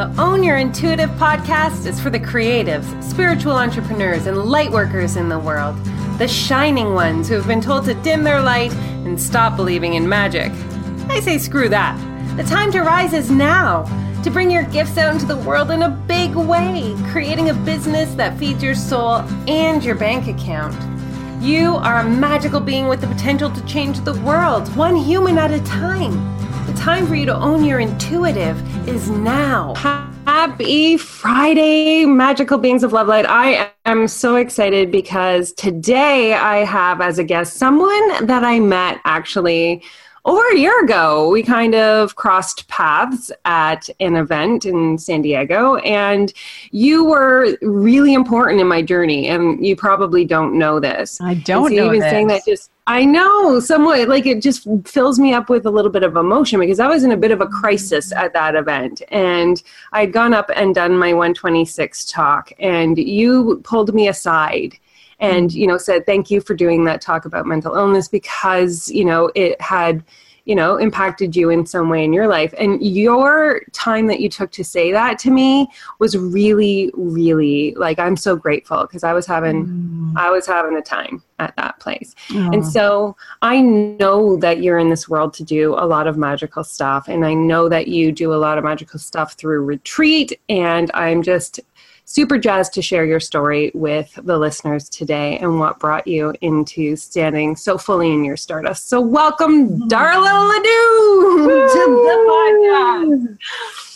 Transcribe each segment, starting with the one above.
The Own Your Intuitive podcast is for the creatives, spiritual entrepreneurs, and light workers in the world. The shining ones who have been told to dim their light and stop believing in magic. I say screw that. The time to rise is now. To bring your gifts out into the world in a big way, creating a business that feeds your soul and your bank account. You are a magical being with the potential to change the world, one human at a time. The time for you to own your intuitive is now. Happy Friday, magical beings of love light. I am so excited because today I have as a guest someone that I met actually over a year ago, we kind of crossed paths at an event in San Diego, and you were really important in my journey. And you probably don't know this. I don't so know. Even this. saying that just I know somewhat like it just fills me up with a little bit of emotion because I was in a bit of a crisis at that event, and I'd gone up and done my 126 talk, and you pulled me aside and you know said thank you for doing that talk about mental illness because you know it had you know impacted you in some way in your life and your time that you took to say that to me was really really like i'm so grateful because i was having mm. i was having a time at that place oh. and so i know that you're in this world to do a lot of magical stuff and i know that you do a lot of magical stuff through retreat and i'm just super jazzed to share your story with the listeners today and what brought you into standing so fully in your stardust. So, welcome, Darla LeDoux, to the podcast.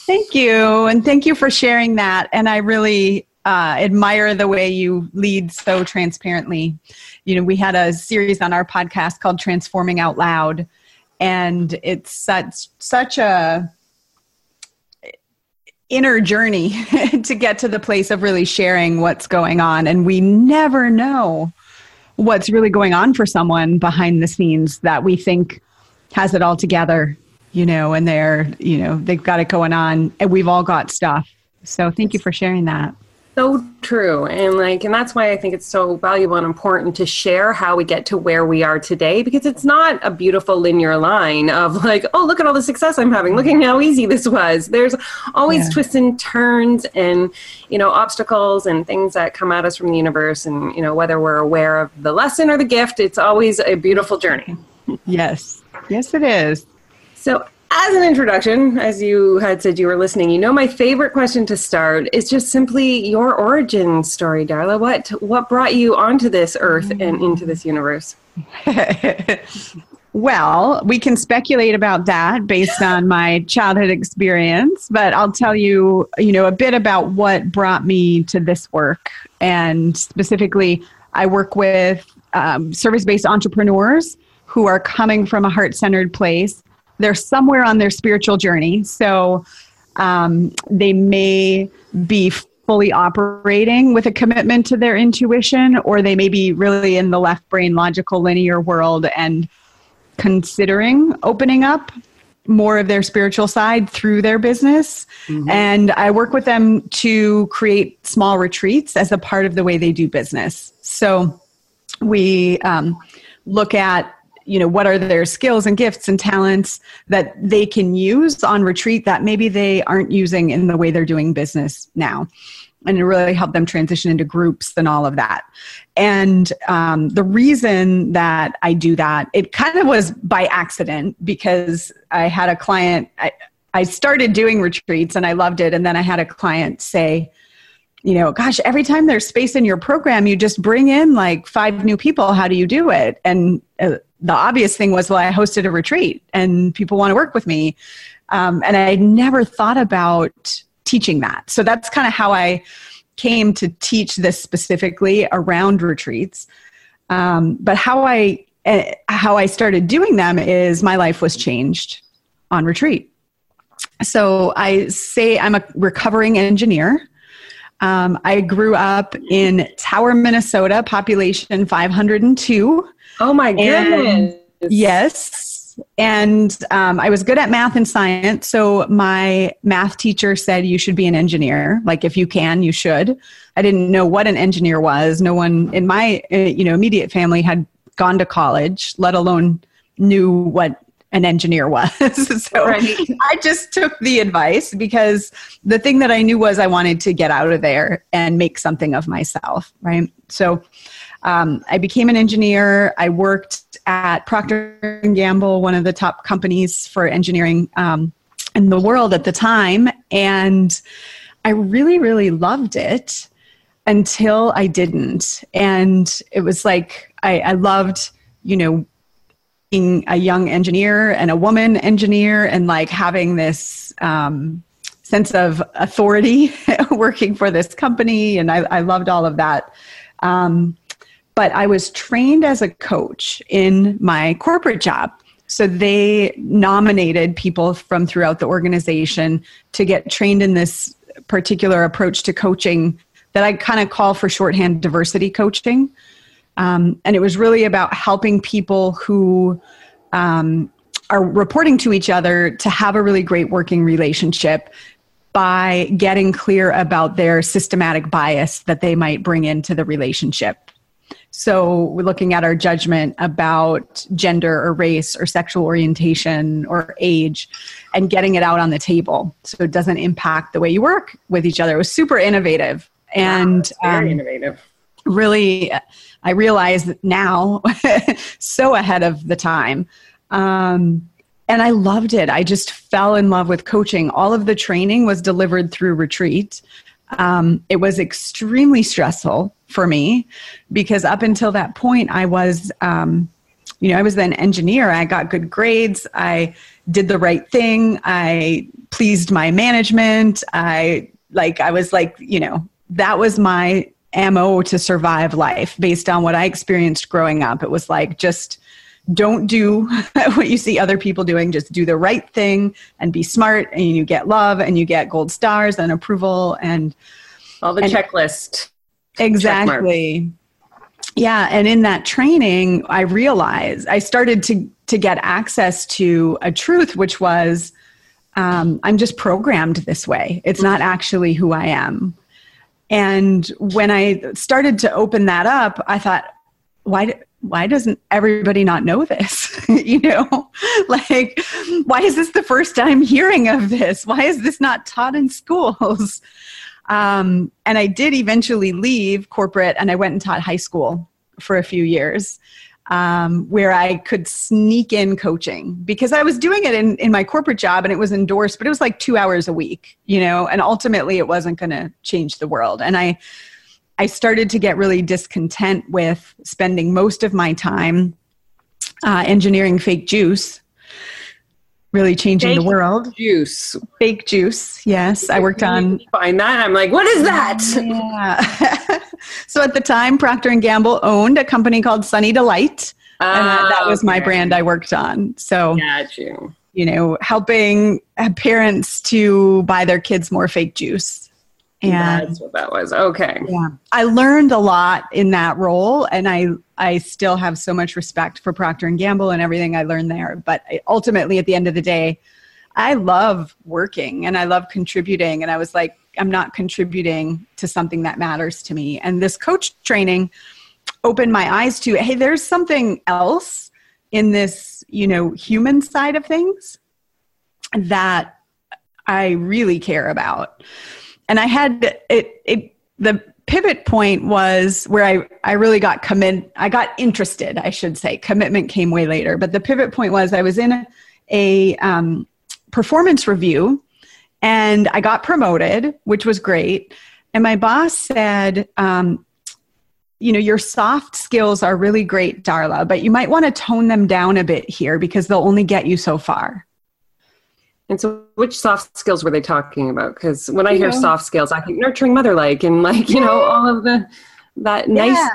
Thank you. And thank you for sharing that. And I really uh, admire the way you lead so transparently. You know, we had a series on our podcast called Transforming Out Loud, and it's such such a inner journey to get to the place of really sharing what's going on. And we never know what's really going on for someone behind the scenes that we think has it all together, you know, and they're, you know, they've got it going on and we've all got stuff. So thank you for sharing that so true. And like and that's why i think it's so valuable and important to share how we get to where we are today because it's not a beautiful linear line of like oh look at all the success i'm having. Look at how easy this was. There's always yeah. twists and turns and you know obstacles and things that come at us from the universe. And you know whether we're aware of the lesson or the gift it's always a beautiful journey. Yes. Yes it is. So as an introduction, as you had said you were listening, you know my favorite question to start is just simply your origin story, Darla. What what brought you onto this earth and into this universe? well, we can speculate about that based on my childhood experience, but I'll tell you, you know, a bit about what brought me to this work, and specifically, I work with um, service-based entrepreneurs who are coming from a heart-centered place they're somewhere on their spiritual journey. So um, they may be fully operating with a commitment to their intuition, or they may be really in the left brain logical linear world and considering opening up more of their spiritual side through their business. Mm-hmm. And I work with them to create small retreats as a part of the way they do business. So we um, look at you know what are their skills and gifts and talents that they can use on retreat that maybe they aren't using in the way they're doing business now and it really help them transition into groups and all of that and um, the reason that i do that it kind of was by accident because i had a client I, I started doing retreats and i loved it and then i had a client say you know, gosh, every time there's space in your program, you just bring in like five new people. How do you do it? And uh, the obvious thing was, well, I hosted a retreat and people want to work with me. Um, and I never thought about teaching that. So that's kind of how I came to teach this specifically around retreats. Um, but how I uh, how I started doing them is my life was changed on retreat. So I say I'm a recovering engineer. Um, I grew up in Tower, Minnesota, population 502. Oh my goodness. And, yes. And um, I was good at math and science. So my math teacher said, You should be an engineer. Like, if you can, you should. I didn't know what an engineer was. No one in my uh, you know immediate family had gone to college, let alone knew what an engineer was. so right. I just took the advice because the thing that I knew was I wanted to get out of there and make something of myself, right? So um, I became an engineer. I worked at Procter and Gamble, one of the top companies for engineering um, in the world at the time, and I really, really loved it until I didn't. And it was like I, I loved, you know, being a young engineer and a woman engineer and like having this um, sense of authority working for this company. And I, I loved all of that. Um, but I was trained as a coach in my corporate job. So they nominated people from throughout the organization to get trained in this particular approach to coaching that I kind of call for shorthand diversity coaching. Um, and it was really about helping people who um, are reporting to each other to have a really great working relationship by getting clear about their systematic bias that they might bring into the relationship. So, we're looking at our judgment about gender or race or sexual orientation or age and getting it out on the table so it doesn't impact the way you work with each other. It was super innovative and wow, very um, innovative. Really, I realize now, so ahead of the time. Um, and I loved it. I just fell in love with coaching. All of the training was delivered through retreat. Um, it was extremely stressful for me because up until that point, I was, um, you know, I was an engineer. I got good grades. I did the right thing. I pleased my management. I like, I was like, you know, that was my ammo to survive life based on what I experienced growing up. It was like just don't do what you see other people doing, just do the right thing and be smart and you get love and you get gold stars and approval and all the and checklist. Exactly. Yeah, and in that training I realized I started to to get access to a truth which was um, I'm just programmed this way. It's not actually who I am. And when I started to open that up, I thought, why, why doesn't everybody not know this? you know, like, why is this the first time hearing of this? Why is this not taught in schools? Um, and I did eventually leave corporate and I went and taught high school for a few years um, where I could sneak in coaching because I was doing it in, in my corporate job and it was endorsed, but it was like two hours a week, you know, and ultimately it wasn't going to change the world. And I, I started to get really discontent with spending most of my time uh, engineering fake juice really changing fake the world. Juice. Fake juice. Yes. I worked on find that. I'm like, what is that? Yeah. so at the time, Procter and Gamble owned a company called Sunny Delight. Uh, and that, that was okay. my brand I worked on. So got you. You know, helping parents to buy their kids more fake juice. And that's what that was. Okay. Yeah. I learned a lot in that role and I I still have so much respect for Procter and Gamble and everything I learned there, but ultimately at the end of the day, I love working and I love contributing and I was like I'm not contributing to something that matters to me. And this coach training opened my eyes to hey, there's something else in this, you know, human side of things that I really care about and I had it, it the pivot point was where I, I really got commit I got interested, I should say. Commitment came way later. But the pivot point was I was in a, a um, performance review and I got promoted, which was great. And my boss said, um, you know, your soft skills are really great, Darla, but you might want to tone them down a bit here because they'll only get you so far. And so, which soft skills were they talking about? Because when I hear soft skills, I think nurturing mother like and like, you know, all of the that yeah. nice.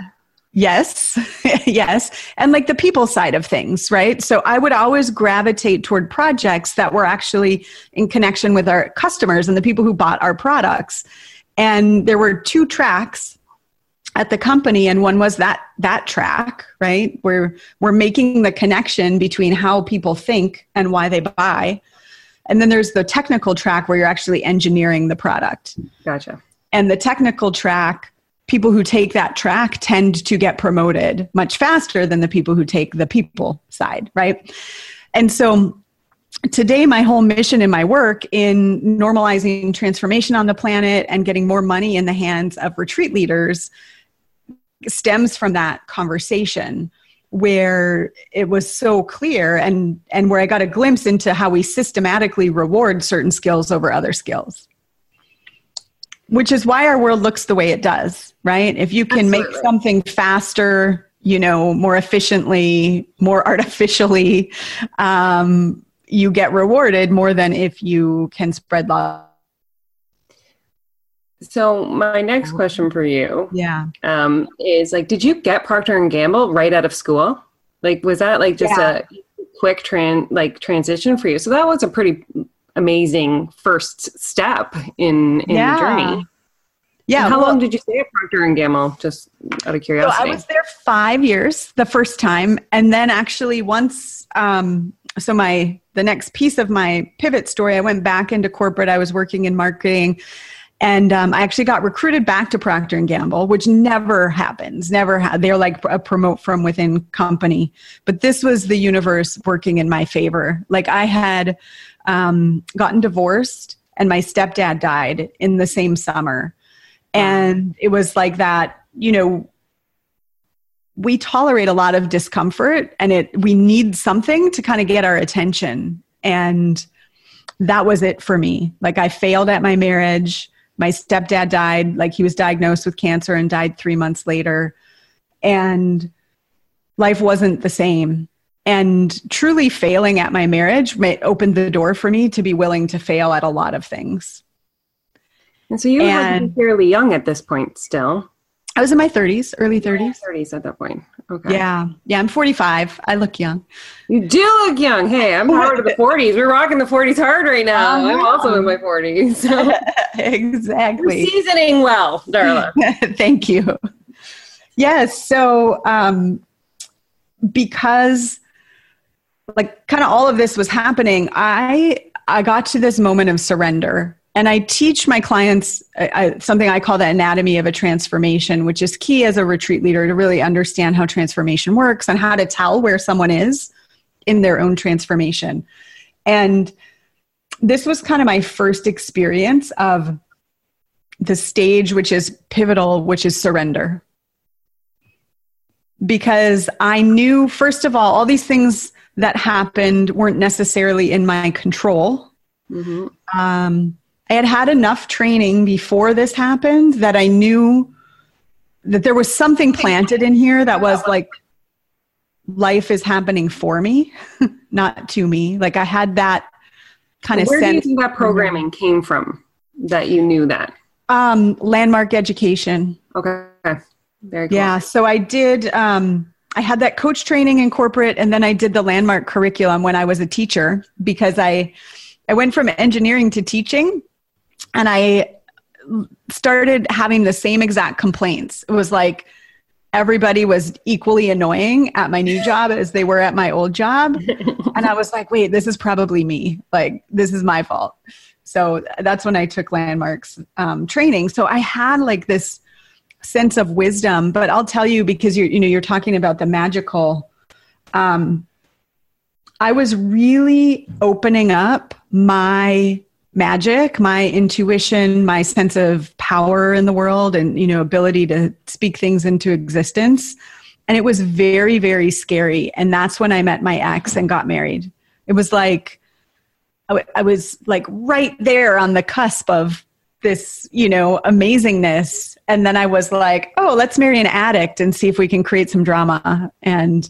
Yes, yes. And like the people side of things, right? So I would always gravitate toward projects that were actually in connection with our customers and the people who bought our products. And there were two tracks at the company and one was that that track right where we're making the connection between how people think and why they buy and then there's the technical track where you're actually engineering the product. Gotcha. And the technical track, people who take that track tend to get promoted much faster than the people who take the people side, right? and so today my whole mission in my work in normalizing transformation on the planet and getting more money in the hands of retreat leaders stems from that conversation where it was so clear and and where I got a glimpse into how we systematically reward certain skills over other skills. Which is why our world looks the way it does, right? If you can Absolutely. make something faster, you know, more efficiently, more artificially, um, you get rewarded more than if you can spread love. So my next question for you, yeah, um, is like, did you get Procter and Gamble right out of school? Like, was that like just yeah. a quick tran like transition for you? So that was a pretty amazing first step in in yeah. the journey. Yeah. And how well, long did you stay at Procter and Gamble? Just out of curiosity. So I was there five years the first time, and then actually once. Um, so my the next piece of my pivot story, I went back into corporate. I was working in marketing and um, I actually got recruited back to Procter and Gamble, which never happens. Never ha- they're like a promote from within company, but this was the universe working in my favor. Like I had um, gotten divorced, and my stepdad died in the same summer, and it was like that. You know, we tolerate a lot of discomfort, and it we need something to kind of get our attention, and that was it for me. Like I failed at my marriage my stepdad died like he was diagnosed with cancer and died three months later. And life wasn't the same. And truly failing at my marriage opened the door for me to be willing to fail at a lot of things. And so you were fairly young at this point still I was in my 30s, early 30s. 30s at that point. Okay. Yeah. Yeah, I'm 45. I look young. You do look young. Hey, I'm part of the 40s. We're rocking the 40s hard right now. I'm also in my 40s. So. exactly. You're seasoning well, Darla. Thank you. Yes. So, um, because like kind of all of this was happening, I I got to this moment of surrender and I teach my clients uh, something I call the anatomy of a transformation, which is key as a retreat leader to really understand how transformation works and how to tell where someone is in their own transformation. And this was kind of my first experience of the stage, which is pivotal, which is surrender. Because I knew, first of all, all these things that happened weren't necessarily in my control. Mm-hmm. Um, I had had enough training before this happened that I knew that there was something planted in here that was like life is happening for me, not to me. Like I had that kind of Where sense. do you think that programming came from that you knew that? Um, landmark education. Okay. Very cool. Yeah. So I did, um, I had that coach training in corporate and then I did the landmark curriculum when I was a teacher because I, I went from engineering to teaching and I started having the same exact complaints. It was like everybody was equally annoying at my new job as they were at my old job. and I was like, wait, this is probably me. Like, this is my fault. So that's when I took landmarks um, training. So I had like this sense of wisdom, but I'll tell you because you're, you know, you're talking about the magical. Um, I was really opening up my magic, my intuition, my sense of power in the world and, you know, ability to speak things into existence. And it was very, very scary. And that's when I met my ex and got married. It was like, I, w- I was like right there on the cusp of this, you know, amazingness. And then I was like, oh, let's marry an addict and see if we can create some drama. And,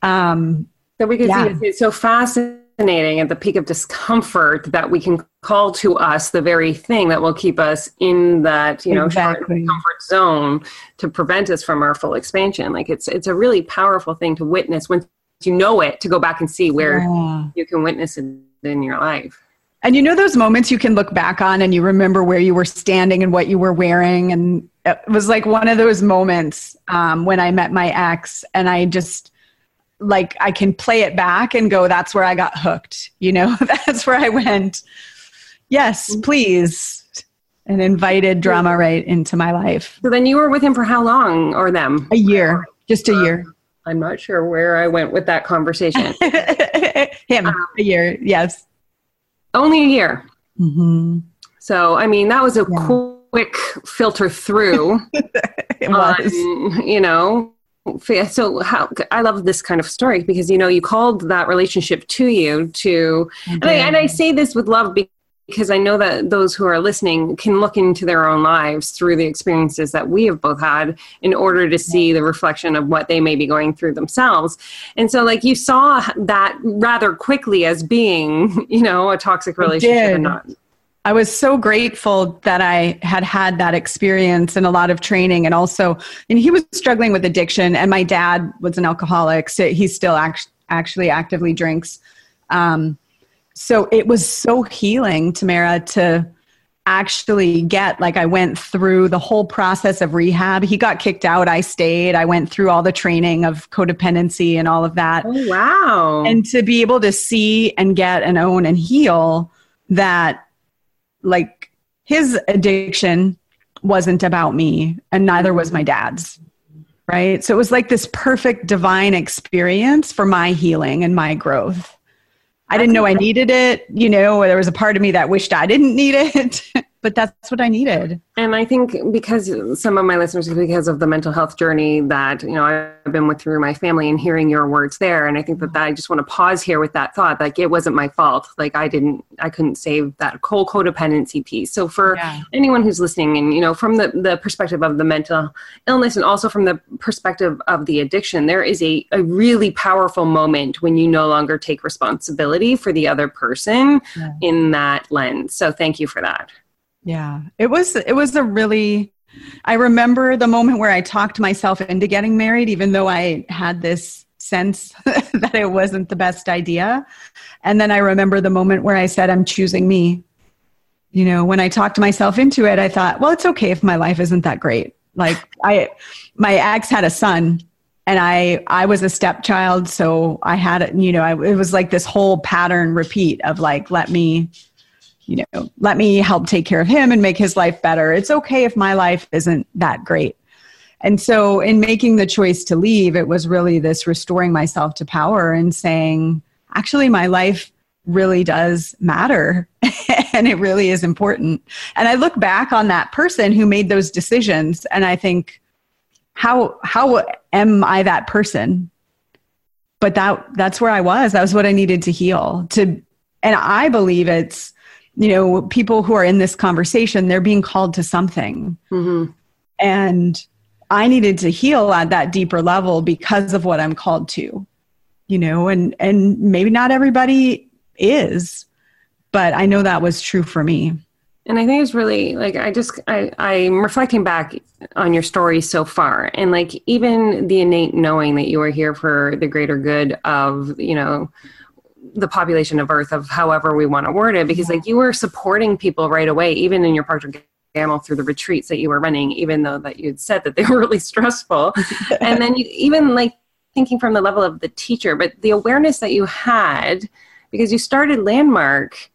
um, so we could yeah. see it's so fascinating fascinating at the peak of discomfort that we can call to us the very thing that will keep us in that you know exactly. comfort zone to prevent us from our full expansion like it's it's a really powerful thing to witness once you know it to go back and see where yeah. you can witness it in your life and you know those moments you can look back on and you remember where you were standing and what you were wearing and it was like one of those moments um, when i met my ex and i just like I can play it back and go, that's where I got hooked. You know, that's where I went. Yes, mm-hmm. please. And invited drama right into my life. So then you were with him for how long or them? A year, just a year. I'm not sure where I went with that conversation. Him, um, a year, yes. Only a year. Mm-hmm. So, I mean, that was a yeah. quick filter through. it was. Um, you know, so how i love this kind of story because you know you called that relationship to you to and I, and I say this with love because I know that those who are listening can look into their own lives through the experiences that we have both had in order to see the reflection of what they may be going through themselves. And so, like, you saw that rather quickly as being, you know, a toxic relationship and not. I was so grateful that I had had that experience and a lot of training. And also, and he was struggling with addiction, and my dad was an alcoholic. So he still act- actually actively drinks. Um, so it was so healing, Tamara, to actually get like I went through the whole process of rehab. He got kicked out, I stayed. I went through all the training of codependency and all of that. Oh wow. And to be able to see and get and own and heal that like his addiction wasn't about me and neither was my dad's. Right? So it was like this perfect divine experience for my healing and my growth. I didn't know I needed it. You know, there was a part of me that wished I didn't need it. but that's what I needed. And I think because some of my listeners, because of the mental health journey that you know I've been with through my family, and hearing your words there, and I think that, that I just want to pause here with that thought, like it wasn't my fault, like I didn't, I couldn't save that whole codependency piece. So for yeah. anyone who's listening, and you know, from the the perspective of the mental illness, and also from the perspective of the addiction, there is a a really powerful moment when you no longer take responsibility for the other person yeah. in that lens. So thank you for that. Yeah. It was it was a really I remember the moment where I talked myself into getting married even though I had this sense that it wasn't the best idea. And then I remember the moment where I said I'm choosing me. You know, when I talked myself into it, I thought, well, it's okay if my life isn't that great. Like I my ex had a son and I I was a stepchild, so I had you know, I, it was like this whole pattern repeat of like let me you know, let me help take care of him and make his life better. It's okay if my life isn't that great. And so, in making the choice to leave, it was really this restoring myself to power and saying, actually, my life really does matter and it really is important. And I look back on that person who made those decisions and I think, how, how am I that person? But that, that's where I was. That was what I needed to heal. To, and I believe it's, you know, people who are in this conversation, they're being called to something. Mm-hmm. And I needed to heal at that deeper level because of what I'm called to, you know, and, and maybe not everybody is, but I know that was true for me. And I think it's really like I just I I'm reflecting back on your story so far, and like even the innate knowing that you are here for the greater good of you know the population of Earth of however we want to word it, because like you were supporting people right away, even in your Procter Gamble through the retreats that you were running, even though that you'd said that they were really stressful, and then you even like thinking from the level of the teacher, but the awareness that you had because you started Landmark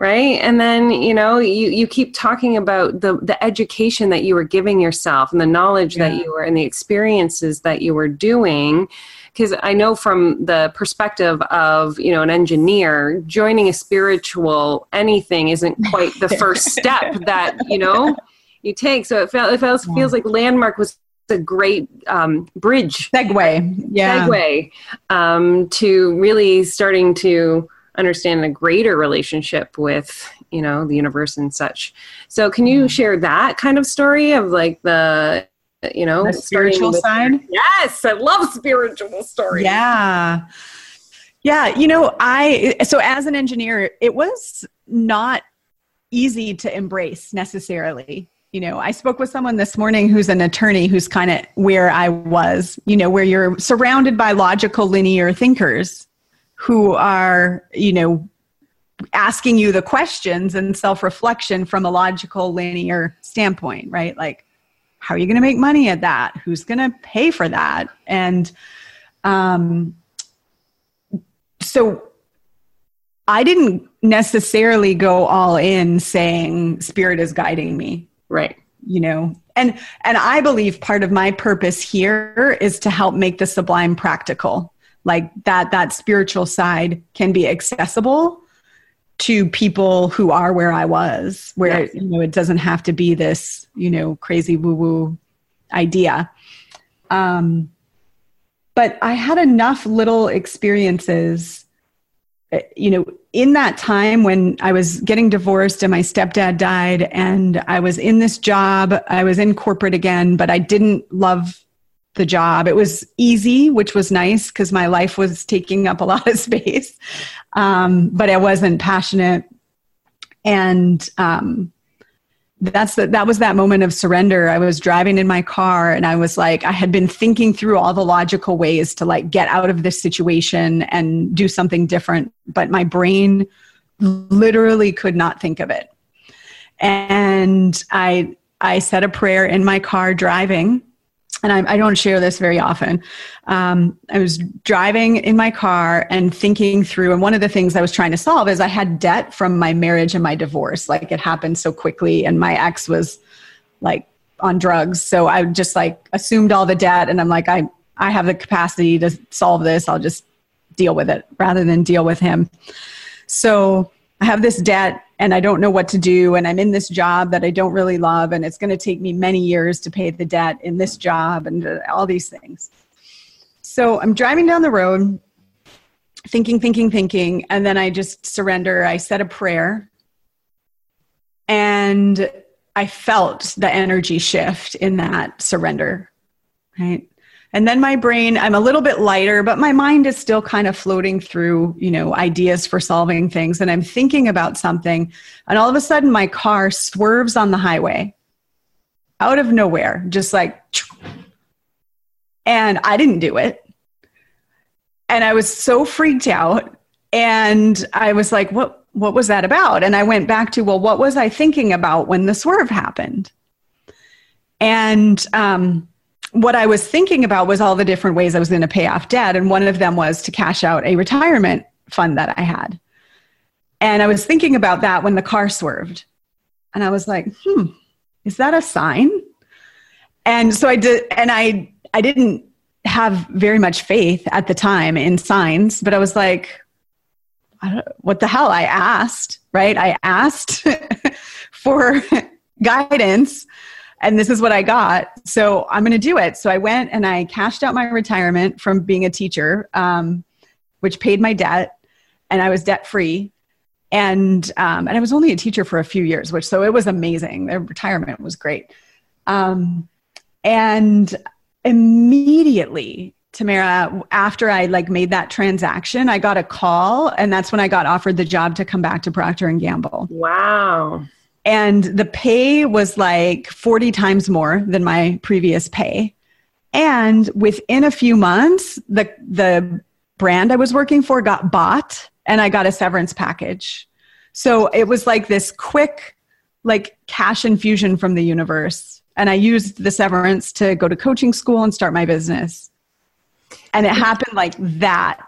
right? And then you know you, you keep talking about the the education that you were giving yourself and the knowledge yeah. that you were and the experiences that you were doing because I know from the perspective of you know an engineer, joining a spiritual anything isn't quite the first step that you know you take. So it, felt, it feels, yeah. feels like Landmark was a great um, bridge segue, yeah, segue um, to really starting to understand a greater relationship with you know the universe and such. So can you share that kind of story of like the you know the spiritual side? Yes i love spiritual stories. Yeah. Yeah you know i so as an engineer it was not easy to embrace necessarily. You know i spoke with someone this morning who's an attorney who's kind of where i was you know where you're surrounded by logical linear thinkers who are you know asking you the questions and self-reflection from a logical linear standpoint right? Like how are you going to make money at that? Who's going to pay for that? And um, so I didn't necessarily go all in saying spirit is guiding me. Right. you know and and i believe part of my purpose here is to help make the sublime practical like that that spiritual side can be accessible to people who are where i was where yes. you know it doesn't have to be this you know crazy woo woo idea um but i had enough little experiences you know in that time when I was getting divorced and my stepdad died, and I was in this job, I was in corporate again, but I didn't love the job. It was easy, which was nice because my life was taking up a lot of space, um, but I wasn't passionate. And um, that's the, that was that moment of surrender i was driving in my car and i was like i had been thinking through all the logical ways to like get out of this situation and do something different but my brain literally could not think of it and i i said a prayer in my car driving and I, I, don't share this very often. Um, I was driving in my car and thinking through, and one of the things I was trying to solve is I had debt from my marriage and my divorce. Like it happened so quickly, and my ex was like on drugs, so I just like assumed all the debt, and I'm like, I I have the capacity to solve this. I'll just deal with it rather than deal with him. So I have this debt and I don't know what to do. And I'm in this job that I don't really love. And it's going to take me many years to pay the debt in this job and uh, all these things. So I'm driving down the road, thinking, thinking, thinking. And then I just surrender. I said a prayer. And I felt the energy shift in that surrender, right? And then my brain i'm a little bit lighter but my mind is still kind of floating through you know ideas for solving things. And i'm thinking about something and all of a sudden my car swerves on the highway out of nowhere just like and i didn't do it. And i was so freaked out and i was like what what was that about? And i went back to well what was i thinking about when the swerve happened? And um what I was thinking about was all the different ways I was going to pay off debt. And one of them was to cash out a retirement fund that I had. And I was thinking about that when the car swerved. And I was like, hmm, is that a sign? And so I did, and I, I didn't have very much faith at the time in signs, but I was like, I what the hell? I asked, right? I asked for guidance and this is what I got. So I'm going to do it. So I went and I cashed out my retirement from being a teacher, um, which paid my debt, and I was debt free. And um, and I was only a teacher for a few years, which so it was amazing. The retirement was great. Um, and immediately, Tamara, after I like made that transaction, I got a call, and that's when I got offered the job to come back to Procter and Gamble. Wow and the pay was like 40 times more than my previous pay. And within a few months the the brand i was working for got bought and i got a severance package. So it was like this quick like cash infusion from the universe. And i used the severance to go to coaching school and start my business. And it happened like that.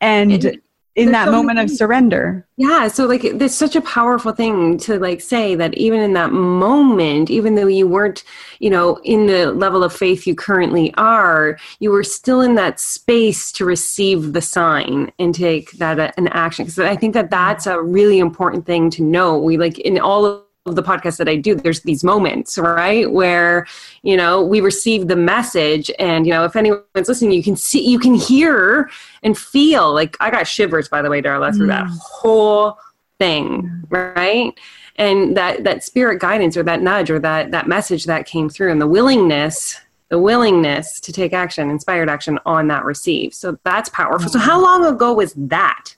And in that so moment of surrender. Yeah so like there's such a powerful thing to like say that even in that moment even though you weren't you know in the level of faith you currently are you were still in that space to receive the sign and take that uh, an action. Because i think that that's a really important thing to know. We like in all of of the podcast that I do, there's these moments, right, where you know we receive the message, and you know if anyone's listening, you can see, you can hear and feel. Like I got shivers, by the way, Darla, through mm. that whole thing, right? And that that spirit guidance, or that nudge, or that that message that came through, and the willingness the willingness to take action, inspired action on that receive. So that's powerful. So, how long ago was that?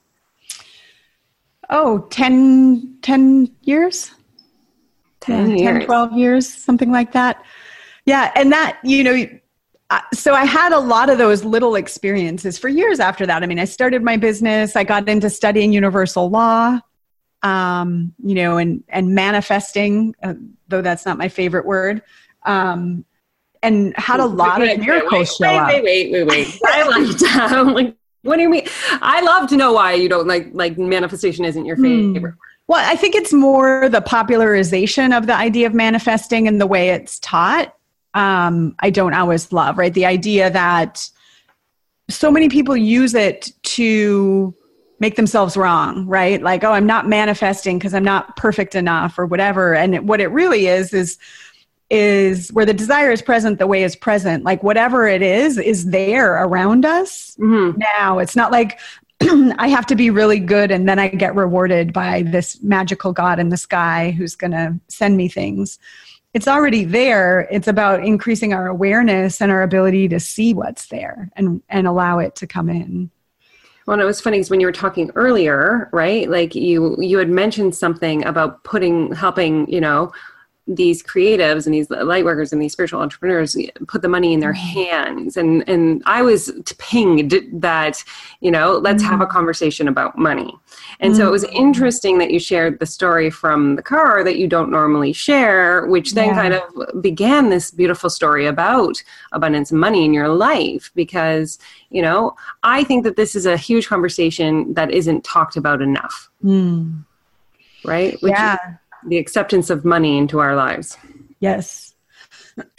Oh, 10, 10 years. 10, yeah, 10 12 years, something like that. Yeah. And that, you know, so I had a lot of those little experiences for years after that. I mean, I started my business, I got into studying universal law, um, you know, and, and manifesting, uh, though that's not my favorite word. Um, and had a lot wait, of miracles wait, show wait, up. Wait, wait, wait, wait. I like I'm like, what do you mean? I love to know why you don't like like manifestation isn't your hmm. favorite. Well, I think it's more the popularization of the idea of manifesting and the way it's taught. Um, I don't always love, right? The idea that so many people use it to make themselves wrong, right? Like, oh, I'm not manifesting because I'm not perfect enough or whatever. And what it really is is is where the desire is present, the way is present. Like whatever it is, is there around us mm-hmm. now. It's not like I have to be really good and then I get rewarded by this magical God in the sky who's going to send me things. It's already there. It's about increasing our awareness and our ability to see what's there and, and allow it to come in. Well, it was funny because when you were talking earlier, right? Like you you had mentioned something about putting helping, you know, these creatives and these light workers and these spiritual entrepreneurs put the money in their mm-hmm. hands and and i was pinged that you know let's have a mm-hmm. conversation about money and so it was mm-hmm. interesting that you shared the story from the car that you don't normally share which then yeah. kind of began this beautiful story about abundance and money in your life because you know i think that this is a huge conversation that isn't talked about enough mm. right which yeah the acceptance of money into our lives. Yes.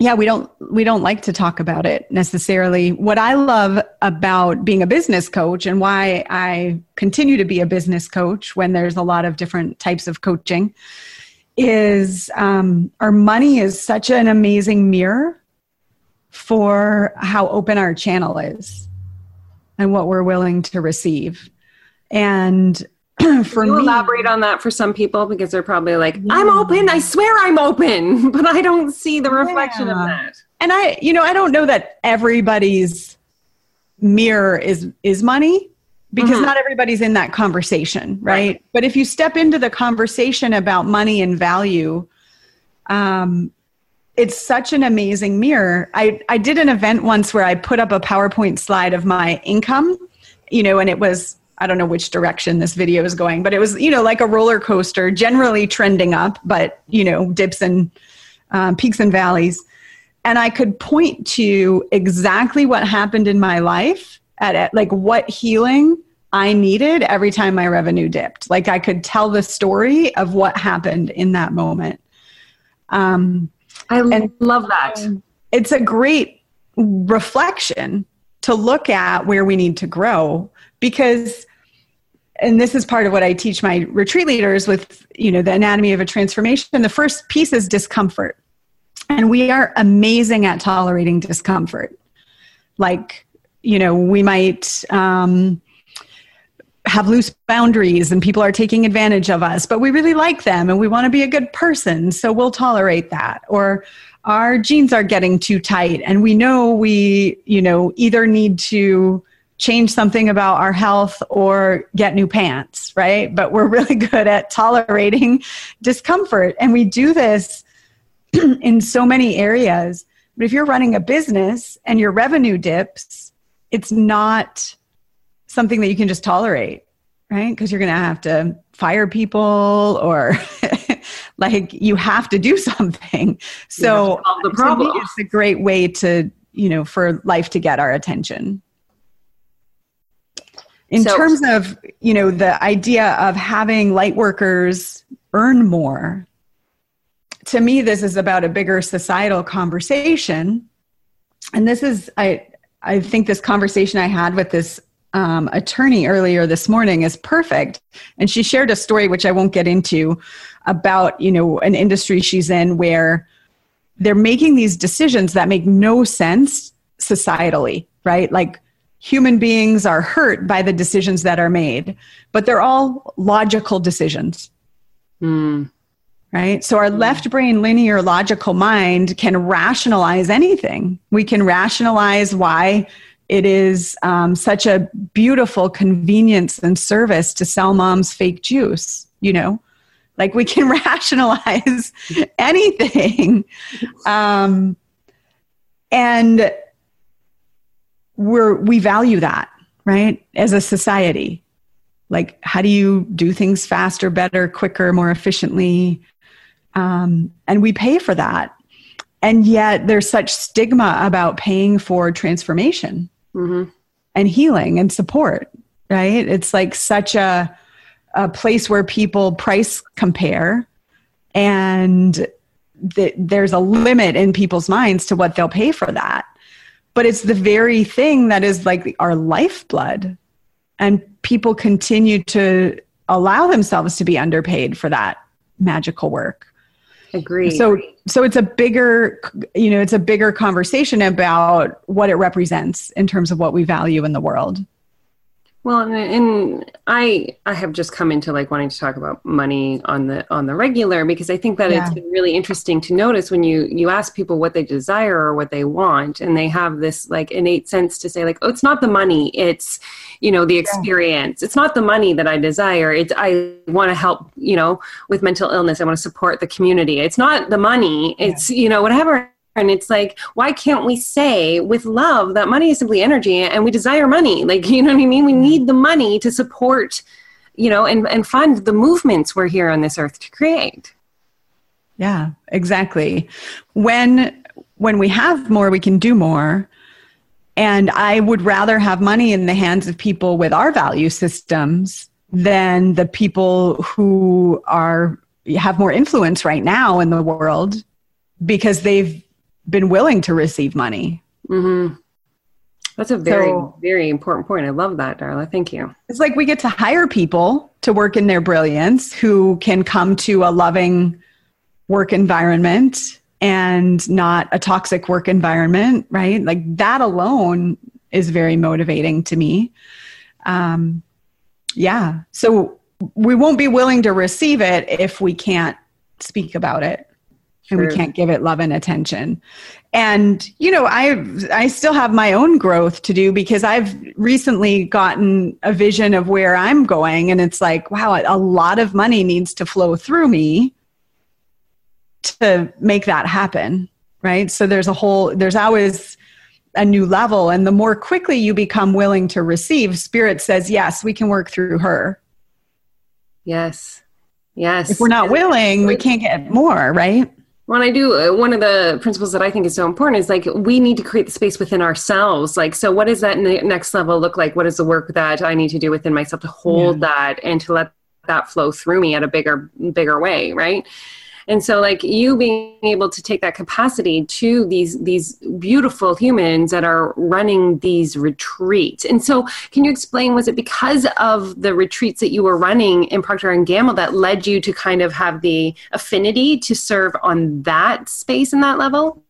yeah, we don't we don't like to talk about it necessarily. What I love about being a business coach and why I continue to be a business coach when there's a lot of different types of coaching is um, our money is such an amazing mirror for how open our channel is and what we're willing to receive. And for you me, elaborate on that for some people because they're probably like, yeah. I'm open. I swear I'm open, but I don't see the reflection yeah. of that. And I, you know, I don't know that everybody's mirror is is money because mm-hmm. not everybody's in that conversation, right? right? But if you step into the conversation about money and value, um, it's such an amazing mirror. I I did an event once where I put up a PowerPoint slide of my income, you know, and it was I don't know which direction this video is going, but it was, you know, like a roller coaster, generally trending up, but, you know, dips and um, peaks and valleys. And I could point to exactly what happened in my life at, at like what healing I needed every time my revenue dipped. Like I could tell the story of what happened in that moment. Um, I and love that. It's a great reflection to look at where we need to grow because and this is part of what I teach my retreat leaders with, you know, the anatomy of a transformation. The first piece is discomfort. And we are amazing at tolerating discomfort. Like, you know, we might um, have loose boundaries and people are taking advantage of us, but we really like them and we want to be a good person. So we'll tolerate that. Or our jeans are getting too tight and we know we, you know, either need to change something about our health or get new pants, right? But we're really good at tolerating discomfort. And we do this in so many areas. But if you're running a business and your revenue dips, it's not something that you can just tolerate, right? Because you're going to have to fire people or like you have to do something. So the problem. it's a great way to, you know, for life to get our attention in so, terms of you know the idea of having light workers earn more to me this is about a bigger societal conversation. And this is i i think this conversation i had with this um, attorney earlier this morning is perfect. And she shared a story which i won't get into about you know an industry she's in where they're making these decisions that make no sense societally right? Like human beings are hurt by the decisions that are made, but they're all logical decisions. Mm. Right? So, our left brain, linear, logical mind can rationalize anything. We can rationalize why it is um, such a beautiful convenience and service to sell mom's fake juice, you know? Like we can rationalize anything. Um, and we're we value that right? As a society. Like how do you do things faster better quicker more efficiently? Um, and we pay for that. And yet there's such stigma about paying for transformation mm-hmm. and healing and support right? It's like such a a place where people price compare and th- there's a limit in people's minds to what they'll pay for that but it's the very thing that is like our lifeblood. And people continue to allow themselves to be underpaid for that magical work. Agree. so so it's a bigger you know it's a bigger conversation about what it represents in terms of what we value in the world Well, and, and I I have just come into like wanting to talk about money on the on the regular because I think that Yeah. it's been really interesting to notice when you you ask people what they desire or what they want, and they have this like innate sense to say like, oh, it's not the money, it's you know the experience. It's not the money that I desire. It's I want to help you know with mental illness. I want to support the community. It's not the money. It's you know whatever. And it's like, why can't we say with love that money is simply energy and we desire money? Like, you know what I mean? We mm-hmm. need the money to support, you know, and, and fund the movements we're here on this earth to create. Yeah, exactly. When when we have more, we can do more. And I would rather have money in the hands of people with our value systems than the people who are have more influence right now in the world because they've been willing to receive money. Mm-hmm. That's a very, So- very important point. I love that, Darla. Thank you. It's like we get to hire people to work in their brilliance who can come to a loving work environment and not a toxic work environment, right? Like that alone is very motivating to me. Um, yeah. So we won't be willing to receive it if we can't speak about it and we can't give it love and attention. And you know i i still have my own growth to do because i've recently gotten a vision of where i'm going. And it's like wow a lot of money needs to flow through me to make that happen right? So there's a whole there's always a new level. And the more quickly you become willing to receive spirit says yes we can work through her. Yes. Yes. if we're not willing we can't get more right When I do, uh, one of the principles that I think is so important is like we need to create the space within ourselves. Like, so what does that ne- next level look like? What is the work that I need to do within myself to hold that and to let that flow through me at a bigger, bigger way, right? And so, like you being able to take that capacity to these these beautiful humans that are running these retreats. And so, can you explain? Was it because of the retreats that you were running in Procter and Gamble that led you to kind of have the affinity to serve on that space and that level?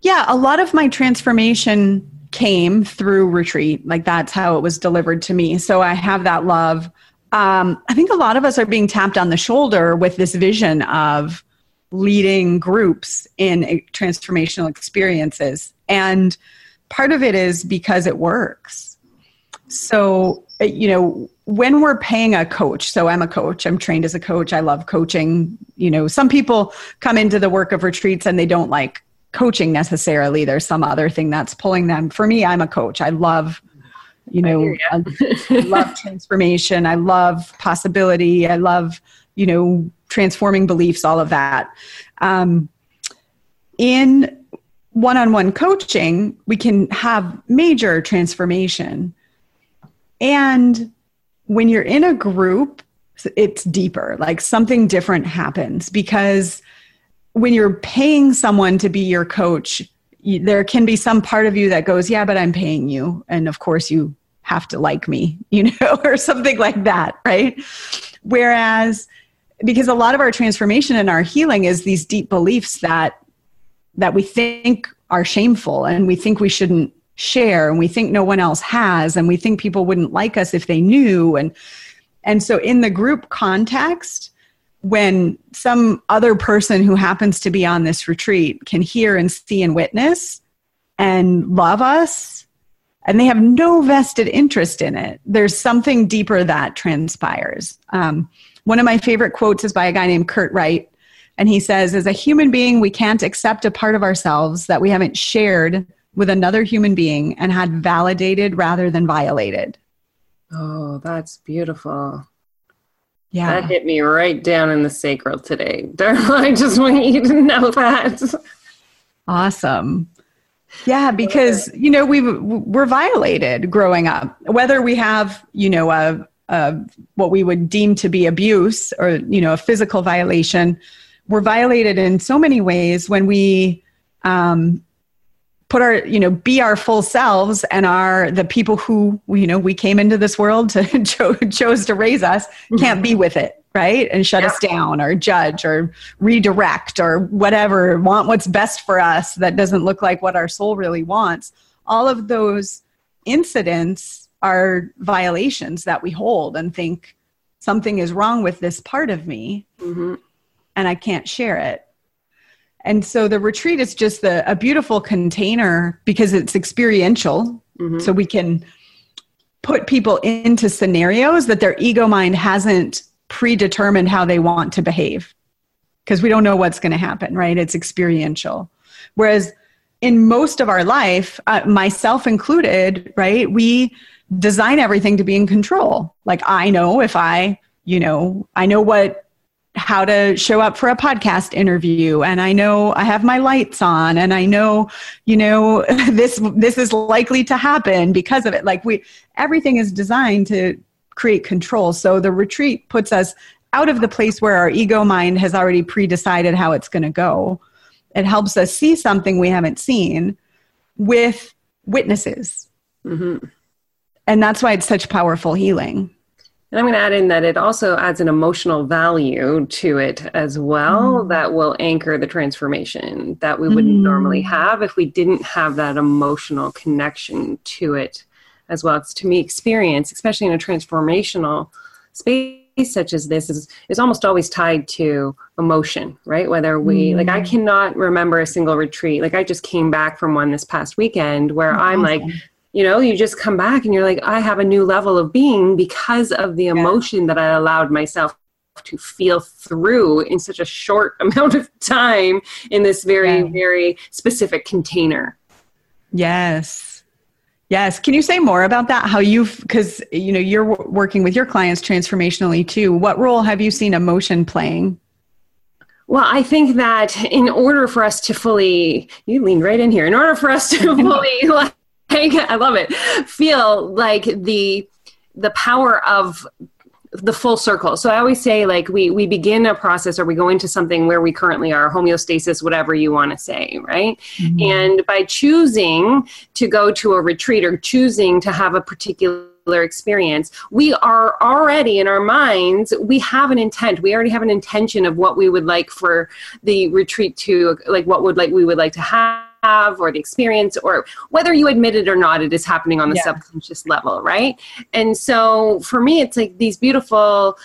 Yeah, a lot of my transformation came through retreat. Like that's how it was delivered to me. So I have that love. Um, I think a lot of us are being tapped on the shoulder with this vision of leading groups in transformational experiences. And part of it is because it works. So, you know, when we're paying a coach, so I'm a coach, I'm trained as a coach, I love coaching. You know, some people come into the work of retreats and they don't like coaching necessarily. There's some other thing that's pulling them. For me, I'm a coach. I love, you know, I, I love transformation. I love possibility. I love, you know, transforming beliefs, all of that. Um, in one on one coaching, we can have major transformation. And when you're in a group, it's deeper, like something different happens because when you're paying someone to be your coach, there can be some part of you that goes, Yeah, but I'm paying you. And of course, you have to like me, you know, or something like that, right? Whereas, because a lot of our transformation and our healing is these deep beliefs that that we think are shameful and we think we shouldn't share and we think no one else has and we think people wouldn't like us if they knew. And and so in the group context when some other person who happens to be on this retreat can hear and see and witness and love us and they have no vested interest in it there's something deeper that transpires. Um, one of my favorite quotes is by a guy named kurt wright and he says as a human being we can't accept a part of ourselves that we haven't shared with another human being and had validated rather than violated Oh, that's beautiful. yeah That hit me right down in the sacral today. Darla, I just want you to know that. Awesome. Yeah, because you know we we're violated growing up. Whether we have you know a uh, what we would deem to be abuse or you know a physical violation we're violated in so many ways when we um, put our you know be our full selves and are the people who you know we came into this world to cho- chose to raise us can't be with it right? And shut yeah. us down or judge or redirect or whatever want what's best for us that doesn't look like what our soul really wants. All of those incidents are violations that we hold and think something is wrong with this part of me mm-hmm. and i can't share it and so the retreat is just the, a beautiful container because it's experiential. Mm-hmm. So we can put people into scenarios that their ego mind hasn't predetermined how they want to behave because we don't know what's going to happen, right? It's experiential. Whereas in most of our life, uh, myself included, right, we design everything to be in control. Like I know if I, you know, I know what how to show up for a podcast interview and i know i have my lights on and i know you know this this is likely to happen because of it like we everything is designed to create control so the retreat puts us out of the place where our ego mind has already pre-decided how it's going to go it helps us see something we haven't seen with witnesses mm-hmm. And that's why it's such powerful healing and I'm going to add in that it also adds an emotional value to it as well mm. that will anchor the transformation that we wouldn't mm. normally have if we didn't have that emotional connection to it as well. It's to me experience, especially in a transformational space such as this is is almost always tied to emotion right whether we mm. like i cannot remember a single retreat like i just came back from one this past weekend where i'm like you know you just come back and you're like i have a new level of being because of the emotion yeah. that i allowed myself to feel through in such a short amount of time in this very yeah. very specific container. Yes. Yes. Can you say more about that? How you've because you know you're working with your clients transformationally too. What role have you seen emotion playing? Well, I think that in order for us to fully, you leaned right in here, in order for us to fully I love it. Feel like the the power of the full circle. So I always say like we we begin a process or we go into something where we currently are, homeostasis, whatever you want to say, right? Mm-hmm. And by choosing to go to a retreat or choosing to have a particular experience we are already in our minds we have an intent we already have an intention of what we would like for the retreat to like what would like we would like to have have or the experience or whether you admit it or not it is happening on the yeah. subconscious level right and so for me it's like these beautiful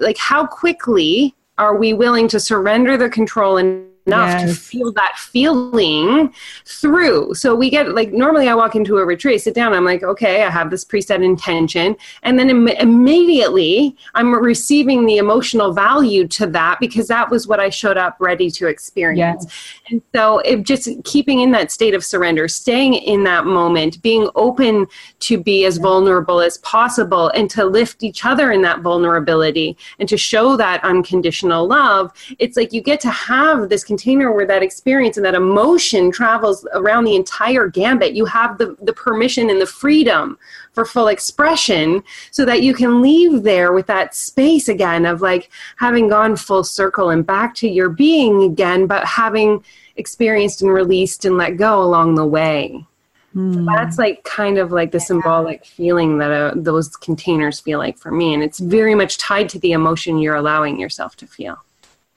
like how quickly are we willing to surrender the control and enough yes. to feel that feeling through. So we get like normally I walk into a retreat, sit down, I'm like, okay, I have this preset intention, and then Im- immediately I'm receiving the emotional value to that because that was what I showed up ready to experience. Yes. And so it just keeping in that state of surrender, staying in that moment, being open to be as vulnerable as possible and to lift each other in that vulnerability and to show that unconditional love. It's like you get to have this container where that experience and that emotion travels around the entire gambit. You have the, the permission and the freedom for full expression so that you can leave there with that space again of like having gone full circle and back to your being again, but having experienced and released and let go along the way. So hmm. that's like kind of like the symbolic feeling that uh, those containers feel like for me. And it's very much tied to the emotion you're allowing yourself to feel.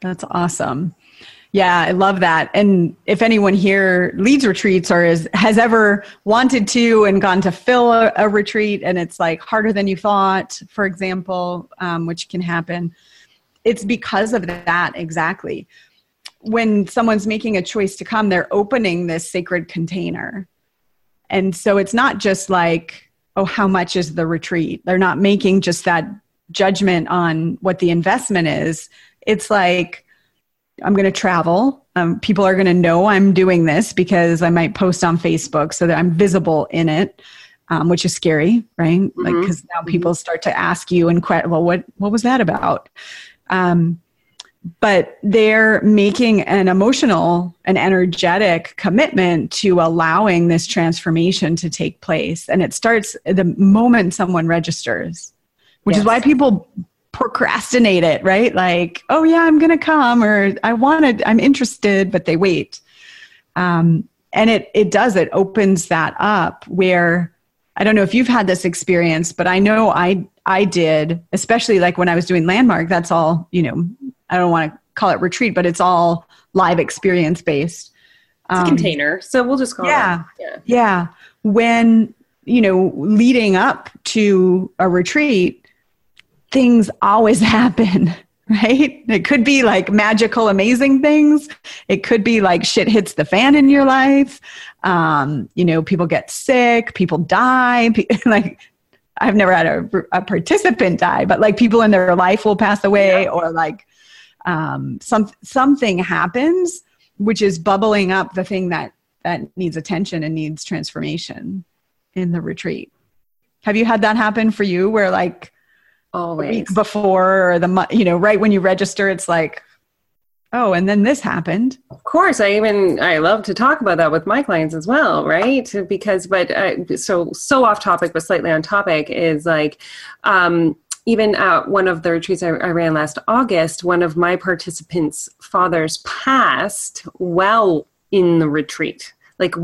That's awesome. Yeah, I love that. And if anyone here leads retreats or is, has ever wanted to and gone to fill a, a retreat and it's like harder than you thought, for example, um, which can happen, it's because of that exactly. When someone's making a choice to come, they're opening this sacred container. And so it's not just like, oh, how much is the retreat? They're not making just that judgment on what the investment is. It's like, I'm going to travel. Um, people are going to know I'm doing this because I might post on Facebook so that I'm visible in it, um, which is scary, right? Mm-hmm. Like because now mm-hmm. people start to ask you and que- well, what what was that about? Um, but they're making an emotional and energetic commitment to allowing this transformation to take place, and it starts the moment someone registers which Yes. is why people procrastinate it, right? Like, oh yeah, I'm going to come or I wanted, I'm interested, but they wait. Um, and it, it does, it opens that up where I don't know if you've had this experience, but I know I, I did, especially like when I was doing landmark, that's all, you know, I don't want to call it retreat, but it's all live experience based. It's a Um, container. So we'll just call yeah. it. Yeah. yeah. When, you know, leading up to a retreat, things always happen, right? It could be like magical, amazing things. It could be like shit hits the fan in your life. Um, you know, people get sick, people die. Like, I've never had a, a participant die, but like people in their life will pass away or like um, some, something happens, which is bubbling up the thing that that needs attention and needs transformation in the retreat. Have you had that happen for you where like Always. week before or the mo- you know right when you register it's like oh and then this happened Of course, I even I love to talk about that with my clients as well, right? Because, but uh, so so off topic, but slightly on topic is like, um, even at one of the retreats I, I ran last August, one of my participants' fathers passed while in the retreat. Like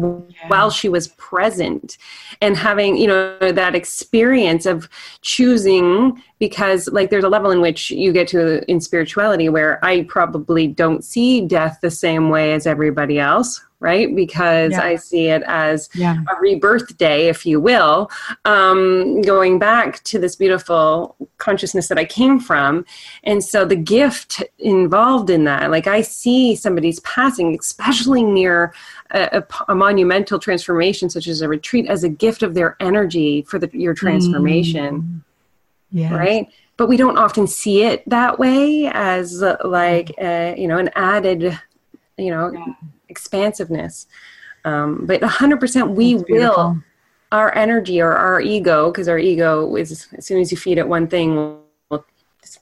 while she was present and having, you know, that experience of choosing because like there's a level in which you get to in spirituality where I probably don't see death the same way as everybody else, right? Because Yeah. I see it as yeah a rebirth day, if you will, um, going back to this beautiful consciousness that I came from. And so the gift involved in that, like I see somebody's passing, especially near a, a, a monumental transformation, such as a retreat, as a gift of their energy for the, your transformation yeah right? But we don't often see it that way as uh, like uh, you know an added you know expansiveness. Um, but 100% we will. Our energy or our ego because our ego is as soon as you feed it one thing will will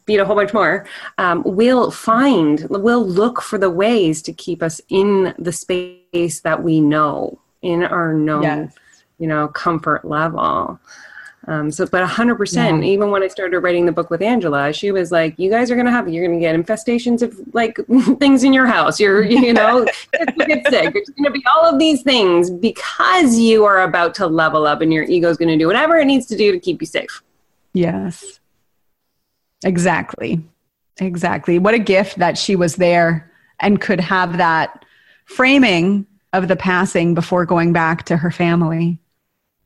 feed a whole bunch more um, will find we'll look for the ways to keep us in the space that we know in our known Yes. you know comfort level um, so, but 100%, Yeah. even when I started writing the book with Angela, she was like, you guys are going to have, you're going to get infestations of like things in your house. You're, you know, get sick. There's going to be all of these things because you are about to level up and your ego is going to do whatever it needs to do to keep you safe. yes exactly exactly what a gift that she was there and could have that framing of the passing before going back to her family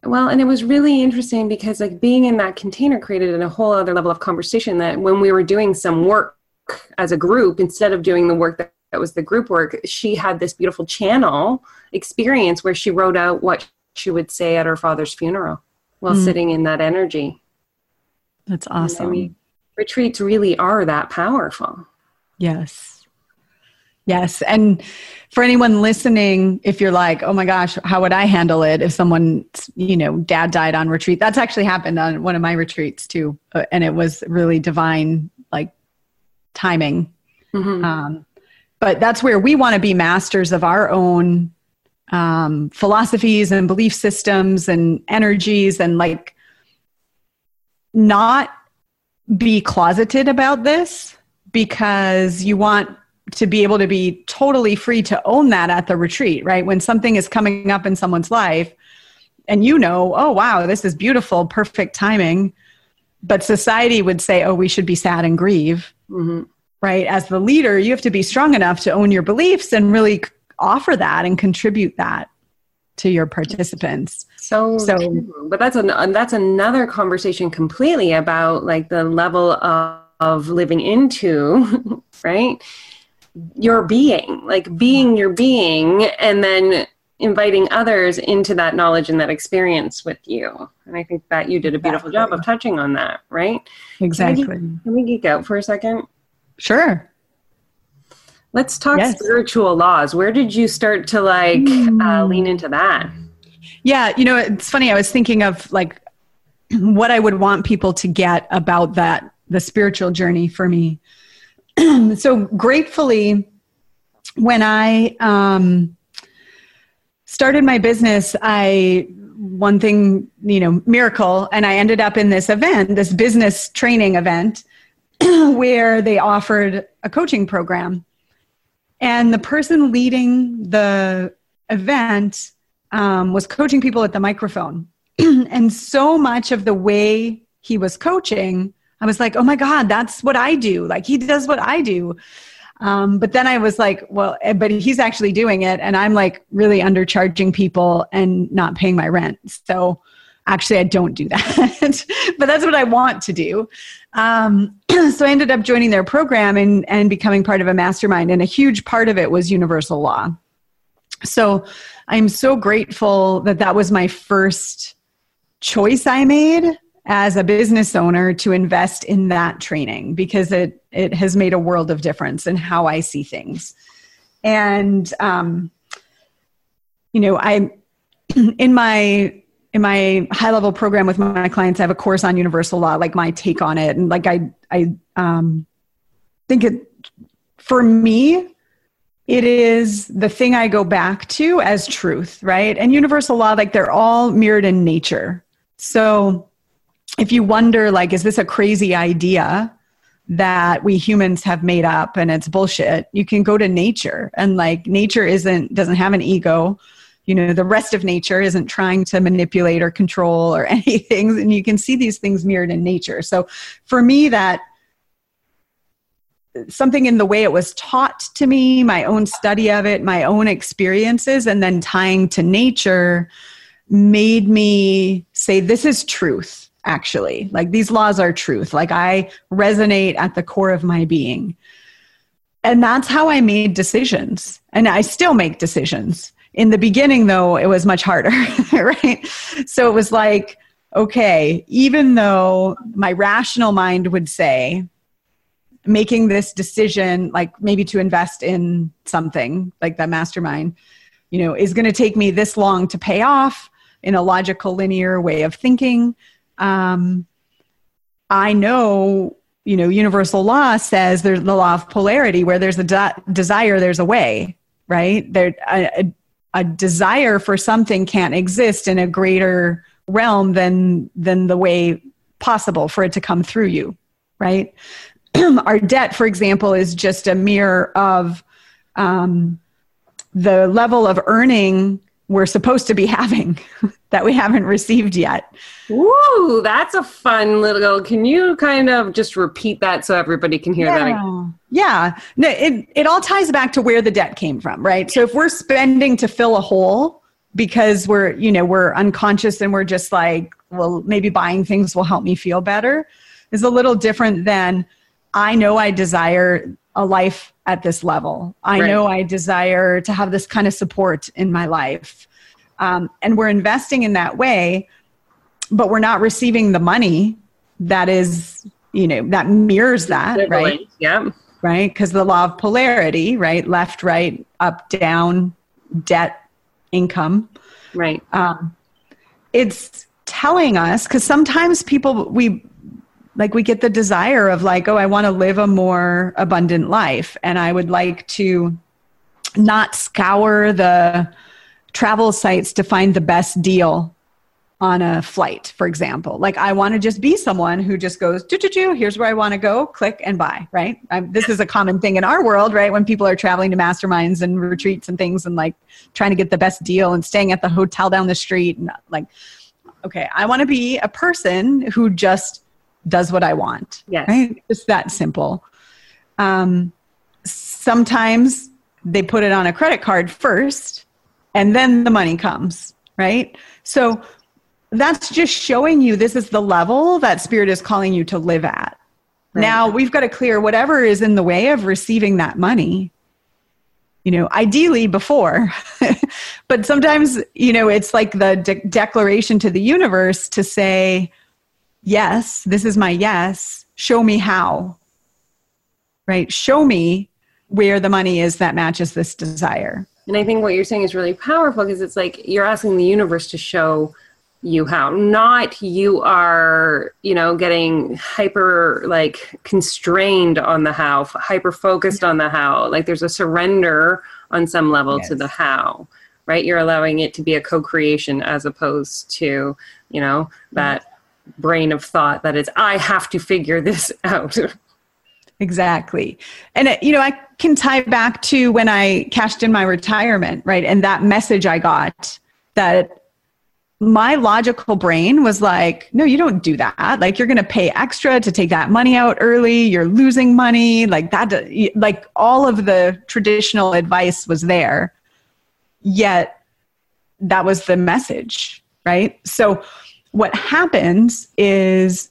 Well, and it was really interesting because like being in that container created a whole other level of conversation that when we were doing some work as a group, instead of doing the work that, that was the group work, she had this beautiful channel experience where she wrote out what she would say at her father's funeral while Mm. sitting in that energy. that's I awesome mean, retreats really are that powerful. Yes. Yes. And for anyone listening, if you're like, oh my gosh, how would I handle it if someone, you know, dad died on retreat? That's actually happened on one of my retreats too. Uh, And it was really divine, like timing. Mhm. Um, but that's where we want to be masters of our own um, philosophies and belief systems and energies and like not be closeted about this because you want to be able to be totally free to own that at the retreat, right? When something is coming up in someone's life and you know, oh, wow, this is beautiful, perfect timing. But society would say, oh, we should be sad and grieve Mhm. right? As the leader, you have to be strong enough to own your beliefs and really offer that and contribute that to your participants. So, So- but that's an that's another conversation completely about like the level of, of living into, right? Your being, like being your being, and then inviting others into that knowledge and that experience with you. And I think that you did a beautiful job of touching on that, right? Exactly. Can we geek out for a second? Sure. Let's talk Yes. spiritual laws. Where did you start to like uh, lean into that? Yeah, you know, it's funny. I was thinking of like what I would want people to get about that, the spiritual journey for me. so gratefully, when I um, started my business, I one thing, you know, miracle. And I ended up in this event, this business training event, where they offered a coaching program. And the person leading the event um, was coaching people at the microphone. and so much of the way he was coaching, I was like, oh my God, that's what I do. Like he does what I do. Um, but then I was like, well, eh, but he's actually doing it. And I'm like really undercharging people and not paying my rent. So actually, I don't do that. but that's what I want to do. Um, so I ended up joining their program and, and becoming part of a mastermind. And a huge part of it was universal law. So I'm so grateful that that was my first choice I made as a business owner to invest in that training because it it has made a world of difference in how I see things. And um, you know, I in my in my high level program with my clients, I have a course on universal law, like my take on it, and like I I um, think it for me it is the thing I go back to as truth, right? And universal law, like they're all mirrored in nature. So if you wonder like is this a crazy idea that we humans have made up and it's bullshit you can go to nature. And like nature isn't doesn't have an ego. You know the rest of nature isn't trying to manipulate or control or anything and you can see these things mirrored in nature. So for me that something in the way it was taught to me my own study of it my own experiences and then tying to nature made me say this is truth actually. Like these laws are truth. Like I resonate at the core of my being. And that's how I made decisions. And I still make decisions. In the beginning, though, it was much harder, right? So it was like, okay, even though my rational mind would say, making this decision, like maybe to invest in something like that mastermind, you know, is going to take me this long to pay off in a logical, linear way of thinking um, I know, you know, universal law says there's the law of polarity where there's a de- desire, there's a way, right? There, a, a desire for something can't exist in a greater realm than than the way possible for it to come through you, right? Our debt, for example, is just a mirror of um, the level of earning we're supposed to be having that we haven't received yet. Ooh, that's a fun little. Can you kind of just repeat that so everybody can hear yeah. that? Yeah. No, it, it all ties back to where the debt came from, right? So if we're spending to fill a hole because we're, you know, we're unconscious and we're just like, well, maybe buying things will help me feel better is a little different than I know I desire a life at this level. I right. know I desire to have this kind of support in my life. Um, and we're investing in that way, but we're not receiving the money that is, you know, that mirrors that, right? Yeah. Right. Because the law of polarity, right? Left, right, up, down, debt, income. Right. Um, it's telling us because sometimes people, we, like we get the desire of like oh i want to live a more abundant life. And i would like to not scour the travel sites to find the best deal on a flight for example. Like i want to just be someone who just goes doo, doo, doo, here's where i want to go click and buy right? I'm, this is a common thing in our world right? When people are traveling to masterminds and retreats and things and like trying to get the best deal and staying at the hotel down the street and like okay i want to be a person who just does what I want. Yes. Right? It's that simple. Um, sometimes they put it on a credit card first and then the money comes, right? So that's just showing you this is the level that spirit is calling you to live at. Right. Now we've got to clear whatever is in the way of receiving that money. You know, ideally before, but sometimes, you know, it's like the de- declaration to the universe to say, yes, this is my yes. Show me how. Right? Show me where the money is that matches this desire. And I think what you're saying is really powerful because it's like you're asking the universe to show you how not you are you know getting hyper like constrained on the how hyper focused on the how like there's a surrender on some level yes. to the how right? You're allowing it to be a co creation as opposed to, you know, that brain of thought that is, I have to figure this out. Exactly. And, it, you know, I can tie back to when I cashed in my retirement, right? And that message I got that my logical brain was like, no, you don't do that. Like, you're going to pay extra to take that money out early. You're losing money. Like, that, uh, like, all of the traditional advice was there. Yet, that was the message, right? So, what happens is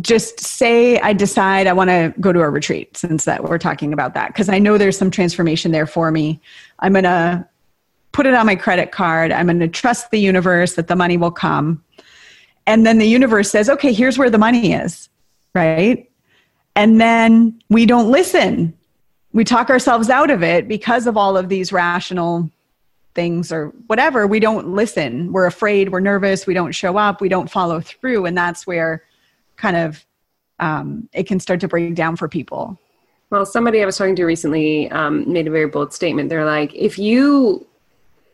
just say I decide I want to go to a retreat since that we're talking about that because I know there's some transformation there for me. I'm going to put it on my credit card. I'm going to trust the universe that the money will come. And then the universe says, okay, here's where the money is, right? And then we don't listen. We talk ourselves out of it because of all of these rational things or whatever. We don't listen. We're afraid, we're nervous, we don't show up, we don't follow through. And that's where kind of um, it can start to break down for people. Well, somebody I was talking to recently um, made a very bold statement. They're like, if you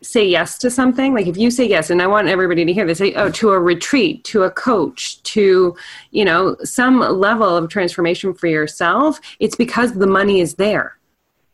say yes to something like if you say yes and i want everybody to hear this say oh to a retreat to a coach to you know some level of transformation for yourself it's because the money is there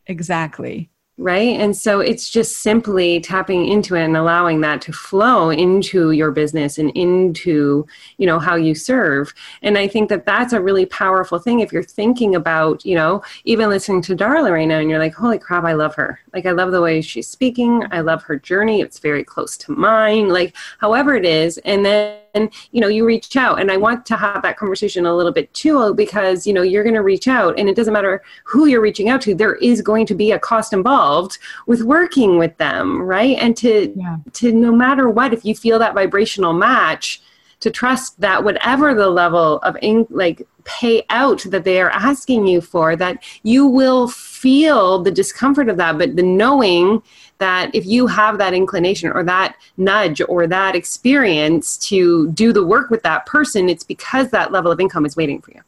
exactly right? And so it's just simply tapping into it and allowing that to flow into your business and into you know how you serve. And i think that that's a really powerful thing if you're thinking about you know even listening to darla right now and you're like holy crap i love her. Like i love the way she's speaking. I love her journey. It's very close to mine. Like however it is. And then you know you reach out and i want to have that conversation a little bit too because you know you're going to reach out and it doesn't matter who you're reaching out to there is going to be a cost involved with working with them right and to yeah. to no matter what if you feel that vibrational match to trust that whatever the level of in, like pay out that they are asking you for that you will feel the discomfort of that but the knowing that if you have that inclination or that nudge or that experience to do the work with that person, it's because that level of income is waiting for you.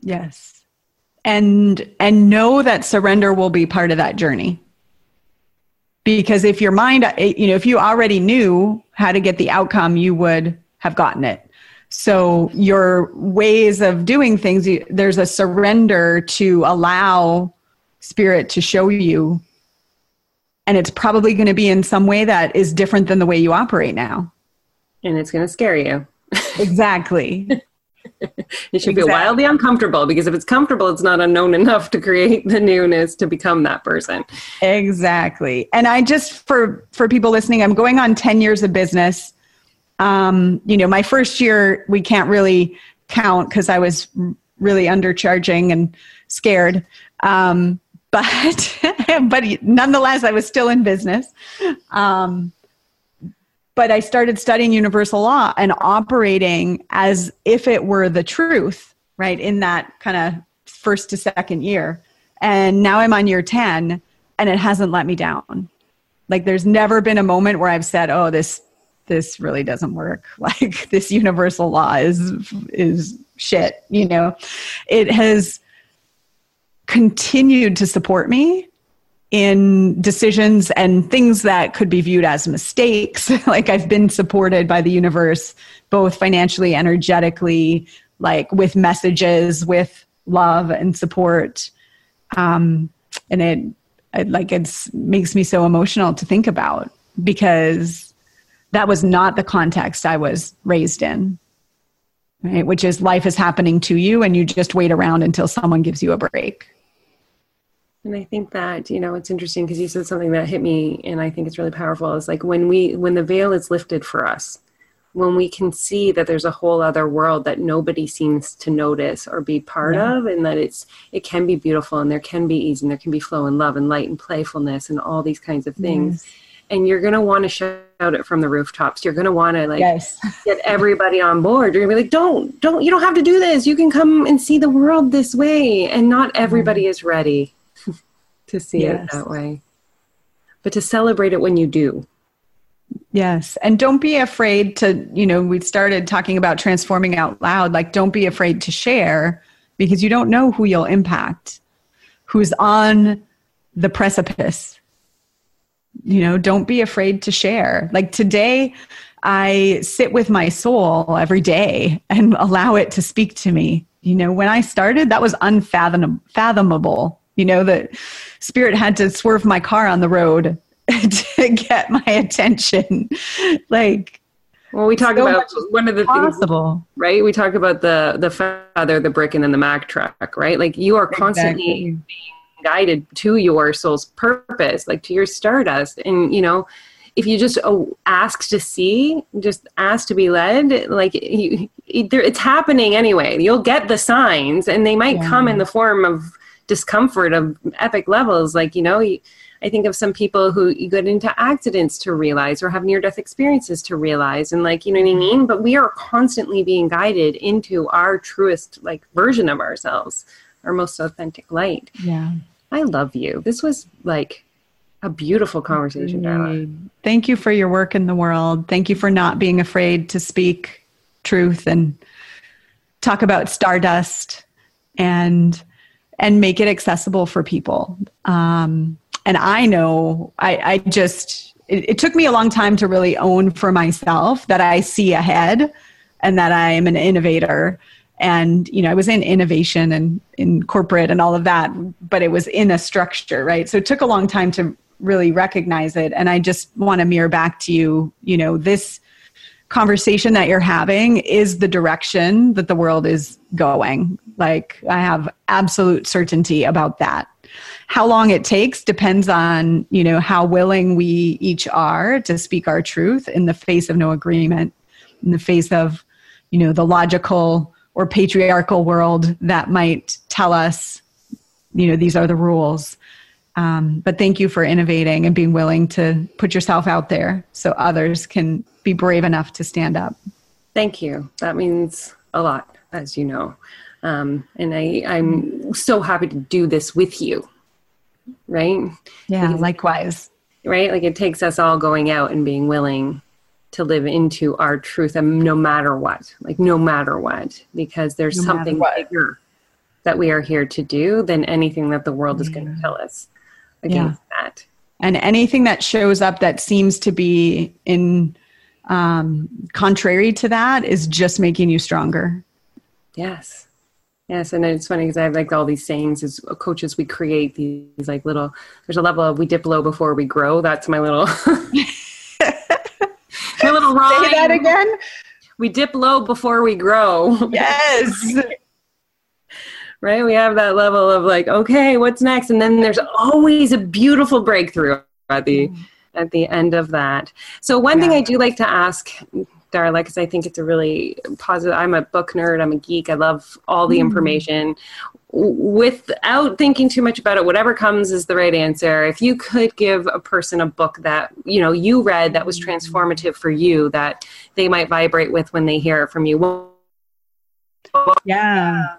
Yes. And and know that surrender will be part of that journey. Because if your mind you know, if you already knew how to get the outcome, you would have gotten it. So your ways of doing things, there's a surrender to allow spirit to show you and it's probably going to be in some way that is different than the way you operate now. And it's going to scare you. exactly. it should exactly. feel wildly uncomfortable because if it's comfortable, it's not unknown enough to create the newness to become that person. Exactly. And I just for for people listening, I'm going on 10 years of business. Um, you know, my first year we can't really count because I was really undercharging and scared. Um, but but nonetheless, I was still in business. Um, but I started studying universal law and operating as if it were the truth, right? In that kind of first to second year. And now I'm on year 10 and it hasn't let me down. Like there's never been a moment where I've said, "Oh, this this really doesn't work." Like this universal law is is shit, you know. It has continued to support me in decisions and things that could be viewed as mistakes. like I've been supported by the universe, both financially, energetically, like with messages, with love and support. Um, and it, it like it's makes me so emotional to think about because that was not the context I was raised in. Right, which is life is happening to you and you just wait around until someone gives you a break. And I think that, you know, it's interesting because you said something that hit me and I think it's really powerful is like when we when the veil is lifted for us, when we can see that there's a whole other world that nobody seems to notice or be part yeah. of and that it's it can be beautiful and there can be ease and there can be flow and love and light and playfulness and all these kinds of things. Yes. And you're gonna want to shout it from the rooftops. You're gonna want to like yes. get everybody on board. You're gonna be like, don't, don't, you don't have to do this. You can come and see the world this way. And not everybody mm. is ready to see yes. it that way, but to celebrate it when you do. Yes. And don't be afraid to, you know, we started talking about transforming out loud. Like, don't be afraid to share because you don't know who you'll impact, who's on the precipice. You know, don't be afraid to share. Like today, I sit with my soul every day and allow it to speak to me. You know, when I started, that was unfathomable. You know, that spirit had to swerve my car on the road to get my attention. like, well, we talk so about one of the possible. things, right? We talk about the the feather, the brick, and then the Mack truck, right? Like you are constantly exactly. Guided to your soul's purpose, like to your stardust, and you know, if you just oh, ask to see, just ask to be led, like you, it's happening anyway. You'll get the signs, and they might yeah. come in the form of discomfort of epic levels, like you know. I think of some people who get into accidents to realize or have near death experiences to realize and like you know what I mm-hmm. mean but we are constantly being guided into our truest like version of ourselves our most authentic light. Yeah. I love you. This was like a beautiful conversation Darla. thank you for your work in the world. Thank you for not being afraid to speak truth and talk about stardust and and make it accessible for people. Um, and I know I, I just, it, it took me a long time to really own for myself that I see ahead and that I'm an innovator and you know i was in innovation and in corporate and all of that but it was in a structure right? So it took a long time to really recognize it. And i just want to mirror back to you you know this conversation that you're having is the direction that the world is going. Like i have absolute certainty about that. How long it takes depends on you know how willing we each are to speak our truth in the face of no agreement in the face of you know the logical or patriarchal world that might tell us you know these are the rules um, but thank you for innovating and being willing to put yourself out there so others can be brave enough to stand up thank you that means a lot as you know um, and I, i'm so happy to do this with you right? Yeah, because, likewise. Right? Like it takes us all going out and being willing to live into our truth and no matter what, like no matter what, because there's no something bigger that we are here to do than anything that the world is going to tell us against yeah. that. And anything that shows up that seems to be in um, contrary to that is just making you stronger. Yes. Yes, and it's funny because I have like all these sayings as coaches. We create these like little. There's a level of we dip low before we grow. That's my little. rhyme. Say that again. We dip low before we grow. Yes. right. We have that level of like, okay, what's next? And then there's always a beautiful breakthrough at the mm. at the end of that. So one yeah. thing I do like to ask Darla because I think it's a really positive. I'm a book nerd. I'm a geek. I love all the mm. information. Without thinking too much about it, whatever comes is the right answer. If you could give a person a book that you know you read that was mm. transformative for you, that they might vibrate with when they hear it from you. Yeah,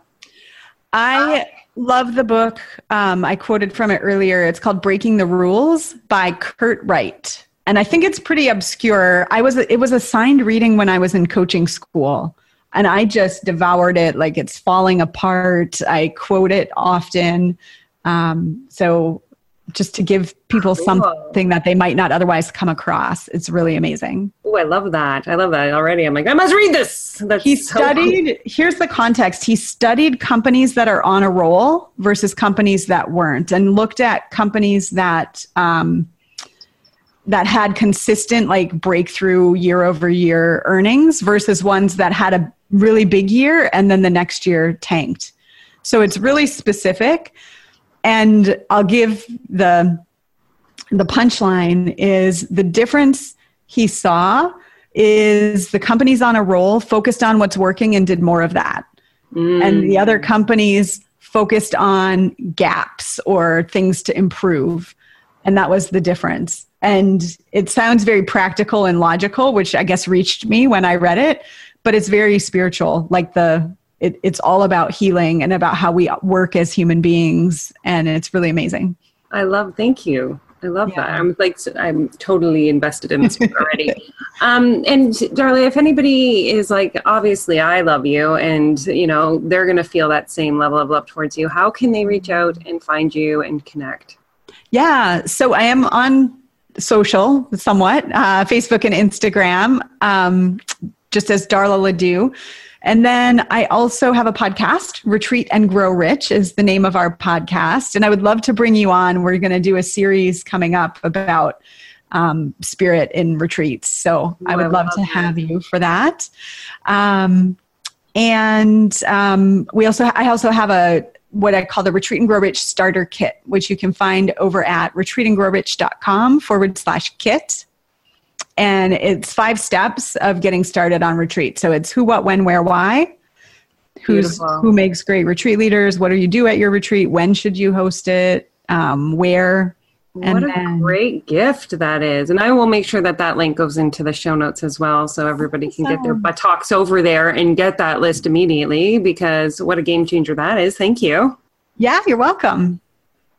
I love the book. Um, I quoted from it earlier. It's called "Breaking the Rules" by Kurt Wright and I think it's pretty obscure. I was it was assigned reading when I was in coaching school, and I just devoured it like it's falling apart. I quote it often, um, so just to give people cool. something that they might not otherwise come across. It's really amazing. Oh, I love that. I love that already. I'm like, I must read this. That's he studied, so here's the context. He studied companies that are on a roll versus companies that weren't and looked at companies that um, that had consistent like breakthrough year over year earnings versus ones that had a really big year and then the next year tanked. So it's really specific. And I'll give the the punchline is the difference he saw is the companies on a roll focused on what's working and did more of that. Mm. And the other companies focused on gaps or things to improve. And that was the difference. And it sounds very practical and logical, which I guess reached me when I read it, but it's very spiritual. Like the, it, it's all about healing and about how we work as human beings. And it's really amazing. I love, thank you. I love yeah. that. I'm like, I'm totally invested in this already. um, and Darla, if anybody is like, obviously I love you and, you know, they're going to feel that same level of love towards you. How can they reach out and find you and connect? Yeah. So I am on social somewhat, uh, Facebook and Instagram, um, just as Darla LeDoux. And then I also have a podcast, Retreat and Grow Rich is the name of our podcast. And I would love to bring you on. We're going to do a series coming up about um, spirit in retreats. So I would love, love to have you for that. Um, and um, we also, I also have a what I call the Retreat and Grow Rich Starter Kit, which you can find over at retreatandgrowrich.com forward slash kit. And it's five steps of getting started on retreat. So it's who, what, when, where, why. Who's Beautiful. who makes great retreat leaders? What do you do at your retreat? When should you host it? Um, where? And what a then, great gift that is. And I will make sure that that link goes into the show notes as well so everybody can get their buttocks over there and get that list immediately because what a game changer that is. Thank you. Yeah, you're welcome.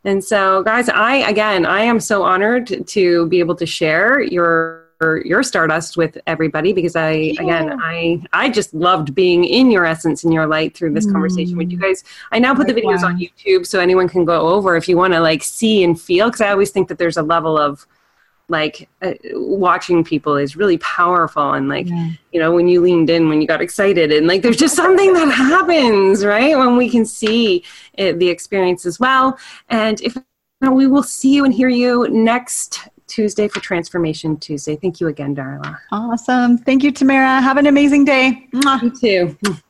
And so, guys, I again, I am so honored to be able to share your your stardust with everybody because I yeah. again I I just loved being in your essence and your light through this mm. conversation with you mm. guys. I now put the videos on YouTube so anyone can go over if you want to like see and feel because I always think that there's a level of like uh, watching people is really powerful and like yeah. you know when you leaned in when you got excited and like there's just something that happens right when we can see it, the experience as well and if we will see you and hear you next Tuesday for Transformation Tuesday. Thank you again, Darla. Awesome. Thank you, Tamara. Have an amazing day. Mwah. You too.